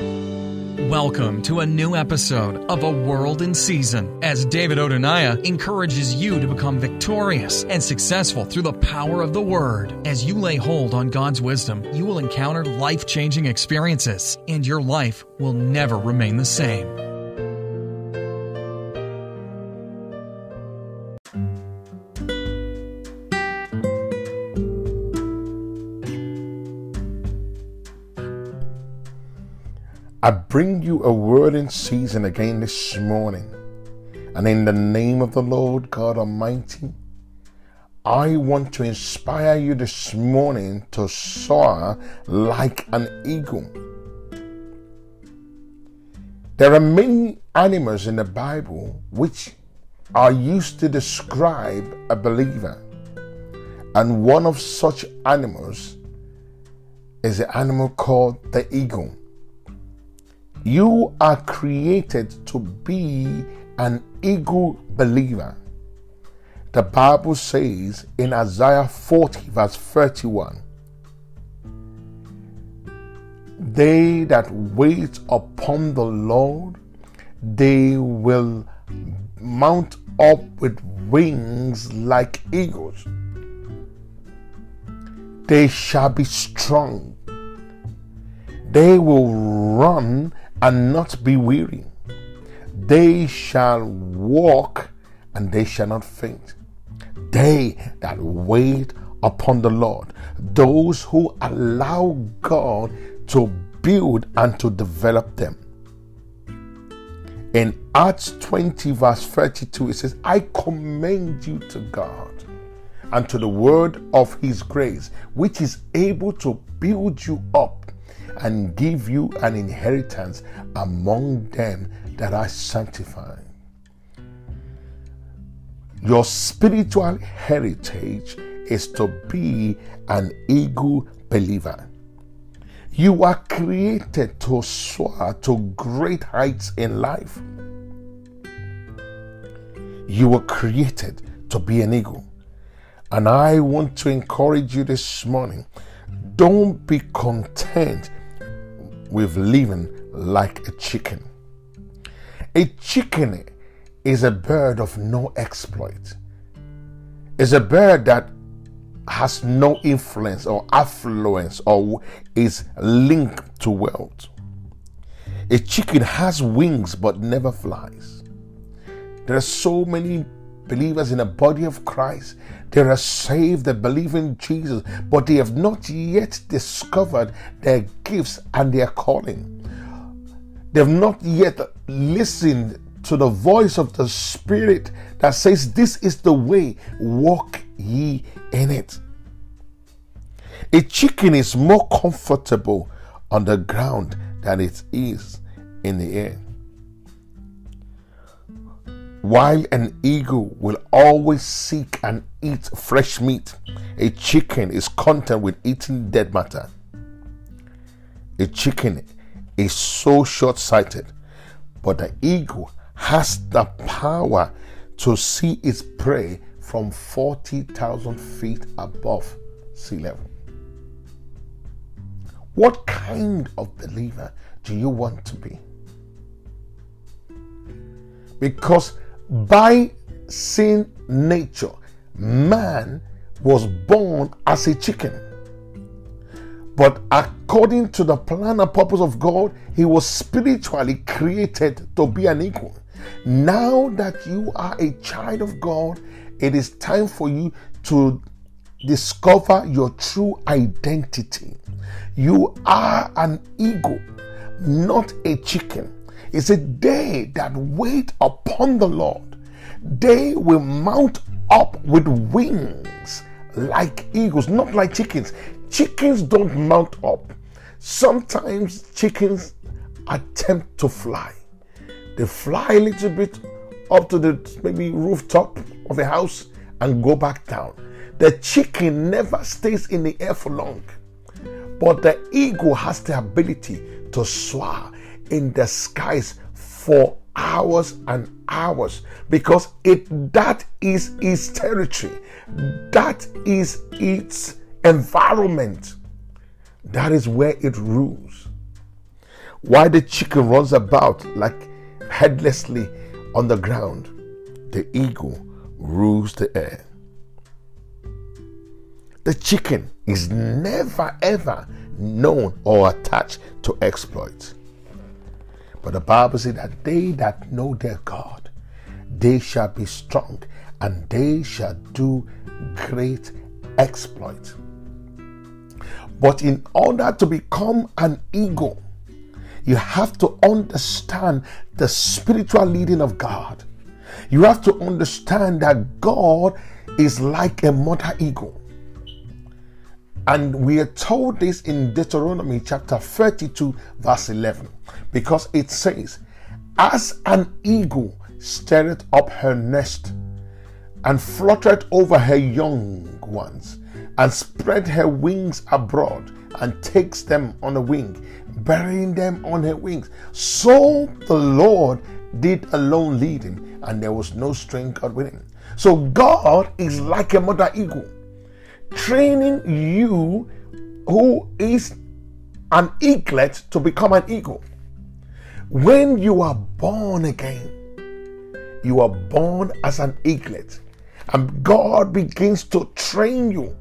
Welcome to a new episode of A Word in Season as David Odonaya encourages you to become victorious and successful through the power of the Word. As you lay hold on God's wisdom, you will encounter life changing experiences and your life will never remain the same. I bring you a word in season again this morning. And in the name of the Lord God Almighty, I want to inspire you this morning to soar like an eagle. There are many animals in the Bible which are used to describe a believer. And one of such animals is the animal called the eagle. You are created to be an eagle believer. The Bible says in Isaiah 40, verse 31 They that wait upon the Lord, they will mount up with wings like eagles. They shall be strong. They will run and not be weary. They shall walk and they shall not faint. They that wait upon the Lord, those who allow God to build and to develop them. In Acts 20, verse 32, it says, I commend you to God and to the word of his grace, which is able to build you up and give you an inheritance among them that are sanctified. Your spiritual heritage is to be an eagle believer. You are created to soar to great heights in life. You were created to be an eagle. And I want to encourage you this morning don't be content with living like a chicken. A chicken is a bird of no exploit. It's a bird that has no influence or affluence or is linked to wealth. A chicken has wings but never flies. There are so many believers in the body of Christ. They are saved, they believe in Jesus, but they have not yet discovered their gifts and their calling. They have not yet listened to the voice of the Spirit that says, This is the way, walk ye in it. A chicken is more comfortable on the ground than it is in the air. While an eagle will always seek and eat fresh meat, a chicken is content with eating dead matter. A chicken is so short sighted, but the eagle has the power to see its prey from 40,000 feet above sea level. What kind of believer do you want to be? Because by sin nature, man was born as a chicken. But according to the plan and purpose of God, he was spiritually created to be an equal. Now that you are a child of God, it is time for you to discover your true identity. You are an eagle, not a chicken. It's a day that wait upon the Lord. They will mount up with wings like eagles, not like chickens. Chickens don't mount up. Sometimes chickens attempt to fly. They fly a little bit up to the maybe rooftop of a house and go back down. The chicken never stays in the air for long. But the eagle has the ability to soar in the skies for hours and hours because it that is its territory that is its environment that is where it rules While the chicken runs about like headlessly on the ground, the eagle rules the air. The chicken is never ever known or attached to exploits. The Bible says that they that know their God, they shall be strong and they shall do great exploits. But in order to become an eagle, you have to understand the spiritual leading of God. You have to understand that God is like a mother eagle. And we are told this in Deuteronomy chapter 32, verse 11, because it says, As an eagle stirreth up her nest and fluttered over her young ones, and spread her wings abroad, and takes them on a wing, burying them on her wings. So the Lord did alone lead him, and there was no strength God with him. So God is like a mother eagle, training you who is an eaglet to become an eagle. When you are born again, you are born as an eaglet, and God begins to train you.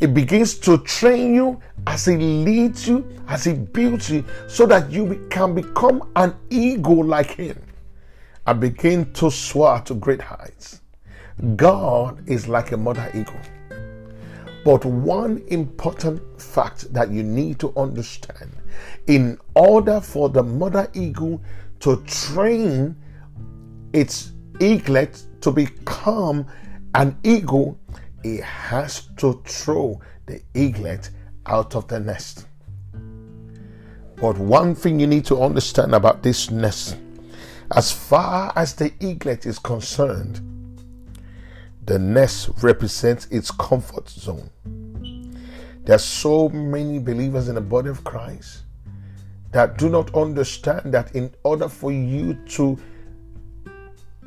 It begins to train you as He leads you, as He builds you, so that you can become an eagle like Him and begin to soar to great heights. God is like a mother eagle. But one important fact that you need to understand in order for the mother eagle to train its eaglet to become an eagle, it has to throw the eaglet out of the nest. But one thing you need to understand about this nest, as far as the eaglet is concerned, the nest represents its comfort zone. There are so many believers in the body of Christ that do not understand that in order for you to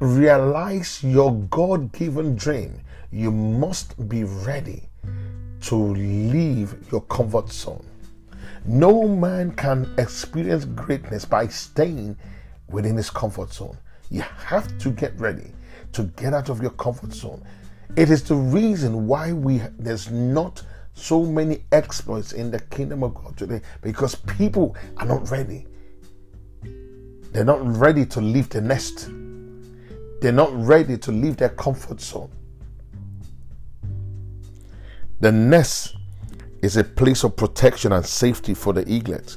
realize your God given dream, you must be ready to leave your comfort zone. No man can experience greatness by staying within his comfort zone. You have to get ready to get out of your comfort zone. It is the reason why we there's not so many exploits in the kingdom of God today because people are not ready. They're not ready to leave the nest. They're not ready to leave their comfort zone. The nest is a place of protection and safety for the eaglet.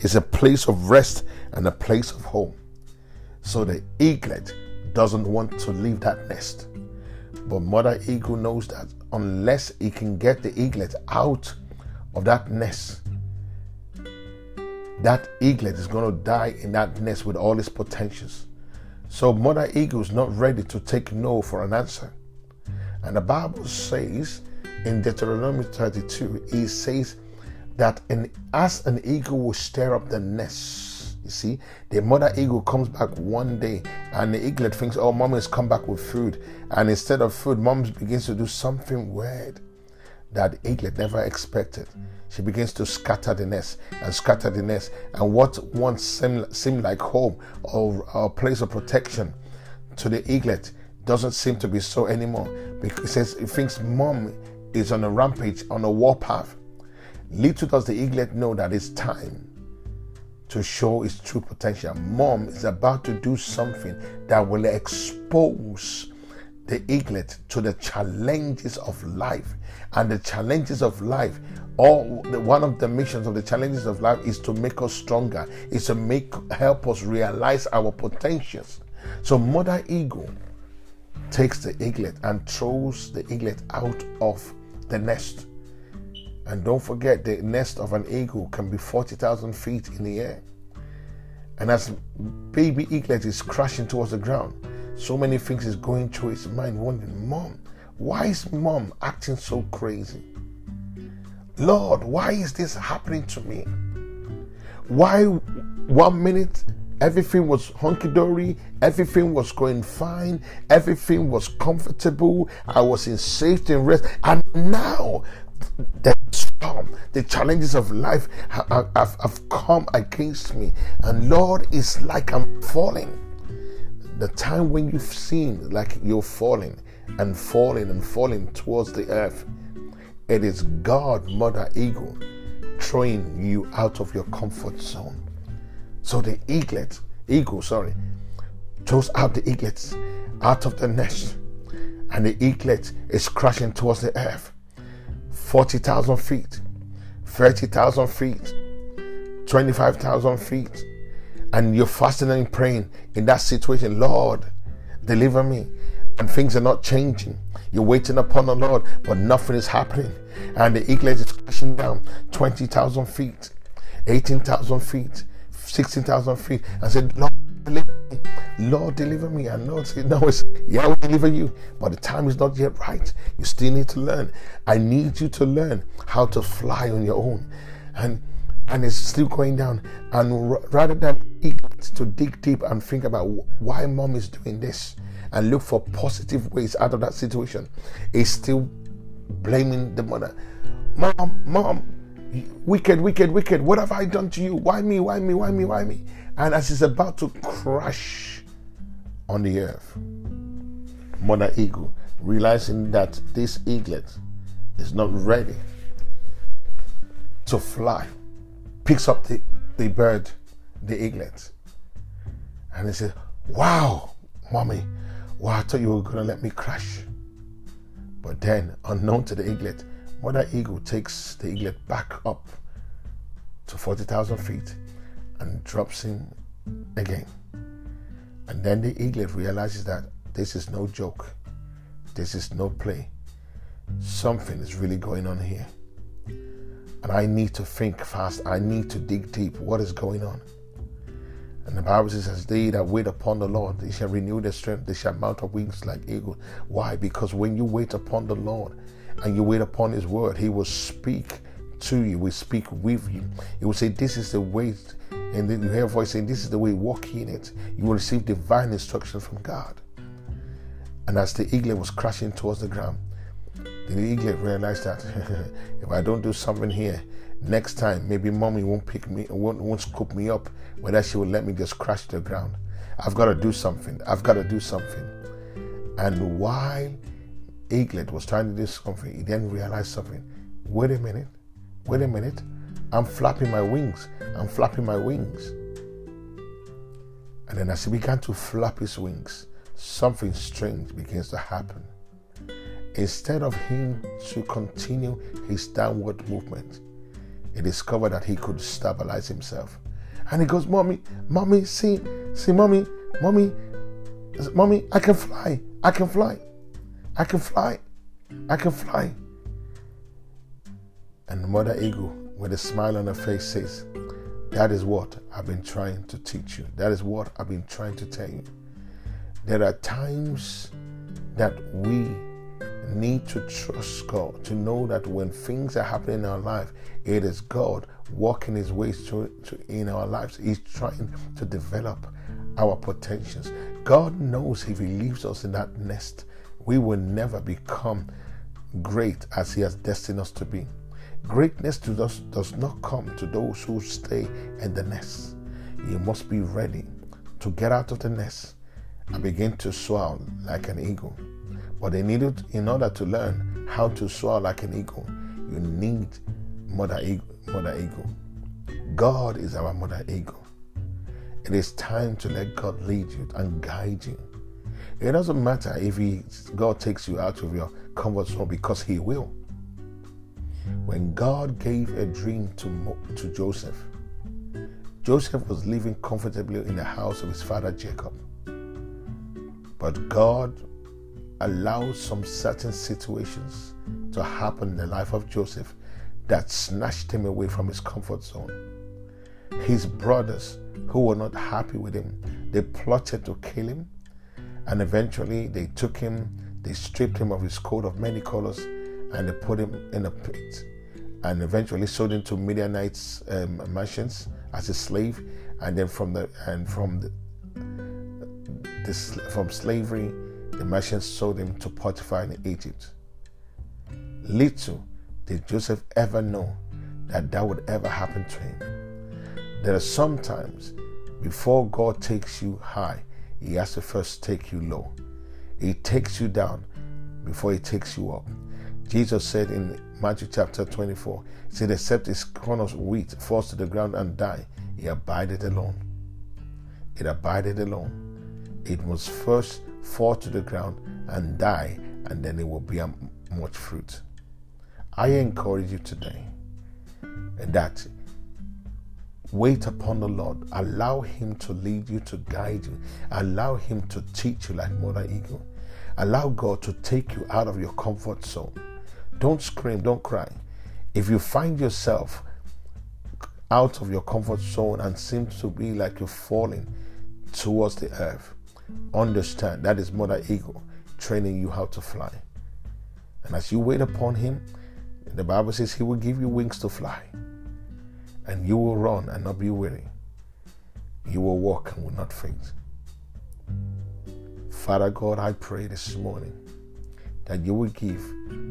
It's a place of rest and a place of home. So the eaglet doesn't want to leave that nest. But Mother Eagle knows that unless he can get the eaglet out of that nest, that eaglet is going to die in that nest with all its potentials. So Mother Eagle is not ready to take no for an answer. And the Bible says in Deuteronomy 32, it says that as an eagle will stir up the nest, you see, the mother eagle comes back one day and the eaglet thinks, oh, mom has come back with food. And instead of food, mom begins to do something weird that the eaglet never expected. She begins to scatter the nest and scatter the nest. And what once seemed, seemed like home or a place of protection to the eaglet doesn't seem to be so anymore. Because it says it thinks mom is on a rampage, on a warpath. Little does the eaglet know that it's time to show its true potential. Mom is about to do something that will expose the eaglet to the challenges of life. And the challenges of life, all the, one of the missions of the challenges of life is to make us stronger, is to make help us realize our potentials. So Mother Eagle takes the eaglet and throws the eaglet out of the nest. And don't forget, the nest of an eagle can be 40,000 feet in the air. And as baby eaglet is crashing towards the ground, so many things is going through his mind, wondering, Mom, why is mom acting so crazy? Lord, why is this happening to me? Why one minute everything was hunky dory, everything was going fine, everything was comfortable, I was in safety and rest, and now there's come. The challenges of life have, have, have come against me. And Lord, it's like I'm falling. The time when you've seen like you're falling and falling and falling towards the earth, it is God, Mother Eagle, throwing you out of your comfort zone. So the eaglet, eagle, sorry, throws out the eaglets out of the nest, and the eaglet is crashing towards the earth. 40,000 feet, 30,000 feet, 25,000 feet. And you're fasting and praying in that situation, Lord, deliver me. And things are not changing. You're waiting upon the Lord, but nothing is happening. And the eaglet is crashing down 20,000 feet, 18,000 feet, 16,000 feet, and said, Lord, deliver. Lord, deliver me. And Lord said, No, it's yeah, I will deliver you. But the time is not yet right. You still need to learn. I need you to learn how to fly on your own. And and it's still going down. And rather than to dig deep and think about why mom is doing this and look for positive ways out of that situation, is still blaming the mother. Mom, mom, wicked, wicked, wicked. What have I done to you? Why me? Why me? Why me? Why me? And as he's about to crash on the earth, Mother Eagle, realizing that this eaglet is not ready to fly, picks up the, the bird, the eaglet, and he says, Wow, mommy, wow, I thought you were going to let me crash. But then, unknown to the eaglet, Mother Eagle takes the eaglet back up to 40,000 feet and drops him again. And then the eaglet realizes that this is no joke, this is no play. Something is really going on here. And I need to think fast, I need to dig deep. What is going on? And the Bible says, As they that wait upon the Lord, they shall renew their strength, they shall mount up wings like eagles. Why? Because when you wait upon the Lord, and you wait upon His word, He will speak to you, will speak with you. He will say, This is the way, and then you hear a voice saying, This is the way, walk in it. You will receive divine instruction from God. And as the eaglet was crashing towards the ground, the eaglet realized that if I don't do something here, next time maybe mommy won't pick me, won't, won't scoop me up, whether she will let me just crash to the ground. I've got to do something. I've got to do something. And while eaglet was trying to do something, he then realized something. Wait a minute, wait a minute. I'm flapping my wings. I'm flapping my wings. And then as he began to flap his wings, something strange begins to happen. Instead of him to continue his downward movement, he discovered that he could stabilize himself. And he goes, Mommy, Mommy, see, see, Mommy, Mommy, Mommy, I can fly. I can fly. I can fly. I can fly. And Mother Eagle, with a smile on her face, says, That is what I've been trying to teach you. That is what I've been trying to tell you. There are times that we need to trust God, to know that when things are happening in our life, it is God walking His ways to, to, in our lives. He's trying to develop our potentials. God knows if He leaves us in that nest, we will never become great as He has destined us to be. Greatness to us does not come to those who stay in the nest. You must be ready to get out of the nest and begin to soar like an eagle. But they needed, in order to learn how to soar like an eagle, you need mother eagle. Mother eagle. God is our mother eagle. It is time to let God lead you and guide you it doesn't matter if he, God takes you out of your comfort zone because He will. When God gave a dream to, to Joseph, Joseph was living comfortably in the house of his father Jacob. But God allowed some certain situations to happen in the life of Joseph that snatched him away from his comfort zone. His brothers, who were not happy with him, they plotted to kill him and eventually they took him, they stripped him of his coat of many colors, and they put him in a pit. And eventually sold him to Midianites um, merchants as a slave, and then from the and from the this from slavery, the merchants sold him to Potiphar in Egypt. Little Did Joseph ever know that that would ever happen to him? There are sometimes before God takes you high, He has to first take you low. He takes you down before He takes you up. Jesus said in Matthew chapter 24, He said, Except his corn of wheat falls to the ground and die, he abided alone. It abided alone. It must first fall to the ground and die, and then it will bear much fruit. I encourage you today that Wait upon the Lord. Allow Him to lead you, to guide you. Allow Him to teach you like Mother Eagle. Allow God to take you out of your comfort zone. Don't scream, don't cry. If you find yourself out of your comfort zone and seem to be like you're falling towards the earth, understand that is Mother Eagle training you how to fly. And as you wait upon Him, the Bible says He will give you wings to fly and you will run and not be weary. You will walk and will not faint. Father God, I pray this morning that you will give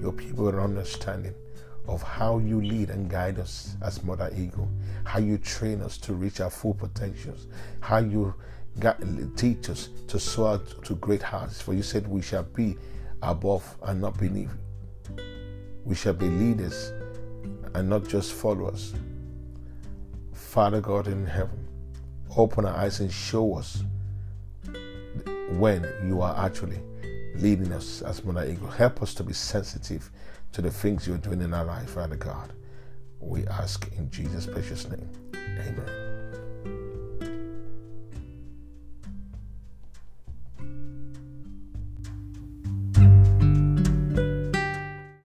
your people an understanding of how you lead and guide us as Mother Eagle, how you train us to reach our full potentials, how you teach us to soar to great heights. For you said we shall be above and not beneath. We shall be leaders and not just followers. Father God in heaven, open our eyes and show us when you are actually leading us as Mother Eagle. Help us to be sensitive to the things you're doing in our life, Father God. We ask in Jesus' precious name. Amen.